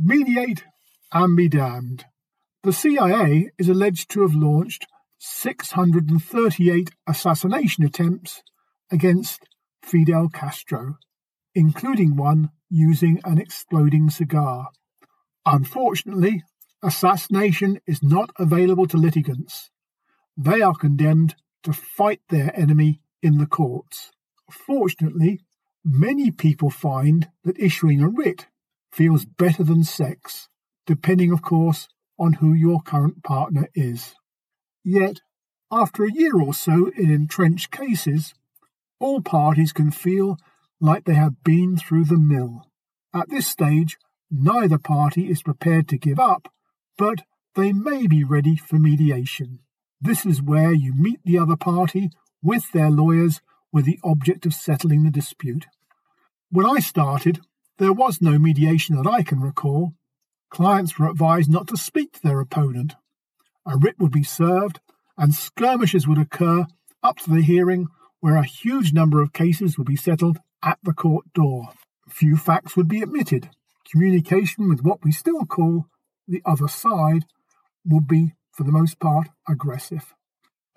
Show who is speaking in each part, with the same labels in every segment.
Speaker 1: Mediate and be damned. The CIA is alleged to have launched 638 assassination attempts against Fidel Castro, including one using an exploding cigar. Unfortunately, assassination is not available to litigants. They are condemned to fight their enemy in the courts. Fortunately, many people find that issuing a writ feels better than sex, depending, of course, on who your current partner is. Yet, after a year or so in entrenched cases, all parties can feel like they have been through the mill. At this stage, neither party is prepared to give up, but they may be ready for mediation. This is where you meet the other party with their lawyers with the object of settling the dispute. When I started, there was no mediation that I can recall. Clients were advised not to speak to their opponent. A writ would be served, and skirmishes would occur up to the hearing, where a huge number of cases would be settled at the court door. Few facts would be admitted. Communication with what we still call the other side would be, for the most part, aggressive.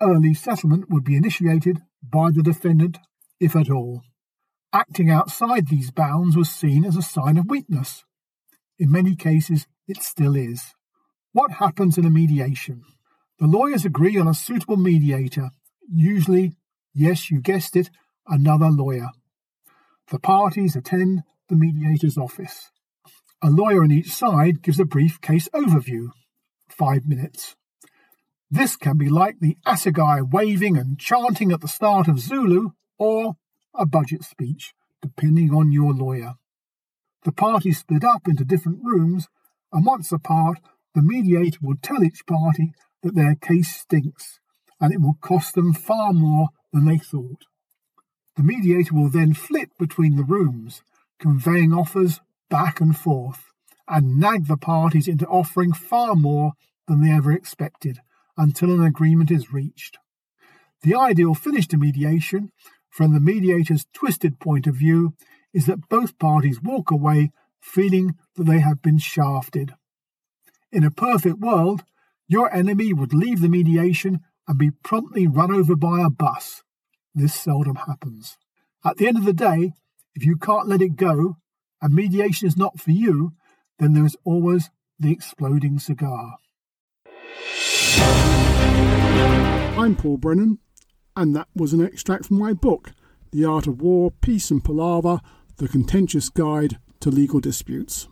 Speaker 1: Early settlement would be initiated by the defendant, if at all. Acting outside these bounds was seen as a sign of weakness. In many cases, it still is. What happens in a mediation? The lawyers agree on a suitable mediator, usually, yes, you guessed it, another lawyer. The parties attend the mediator's office. A lawyer on each side gives a brief case overview, five minutes. This can be like the assegai waving and chanting at the start of Zulu or a budget speech, depending on your lawyer. The parties split up into different rooms, and once apart, the mediator will tell each party that their case stinks and it will cost them far more than they thought. The mediator will then flit between the rooms, conveying offers back and forth, and nag the parties into offering far more than they ever expected until an agreement is reached. The ideal finish to mediation, from the mediator's twisted point of view, is that both parties walk away feeling that they have been shafted. In a perfect world, your enemy would leave the mediation and be promptly run over by a bus. This seldom happens. At the end of the day, if you can't let it go and mediation is not for you, then there is always the exploding cigar. I'm Paul Brennan, and that was an extract from my book, The Art of War, Peace and Palaver The Contentious Guide to Legal Disputes.